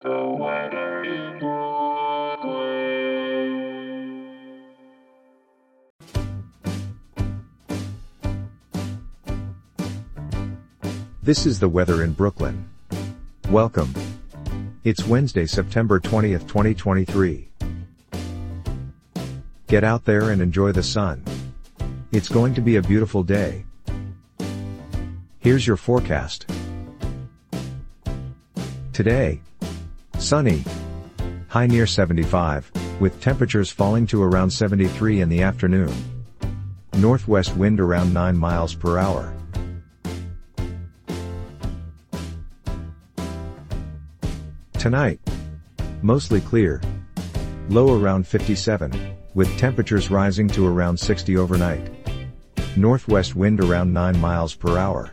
This is the weather in Brooklyn. Welcome. It's Wednesday, September 20th, 2023. Get out there and enjoy the sun. It's going to be a beautiful day. Here's your forecast. Today, sunny, high near 75, with temperatures falling to around 73 in the afternoon. Northwest wind around 9 miles per hour. Tonight, mostly clear. Low around 57, with temperatures rising to around 60 overnight. Northwest wind around 9 miles per hour.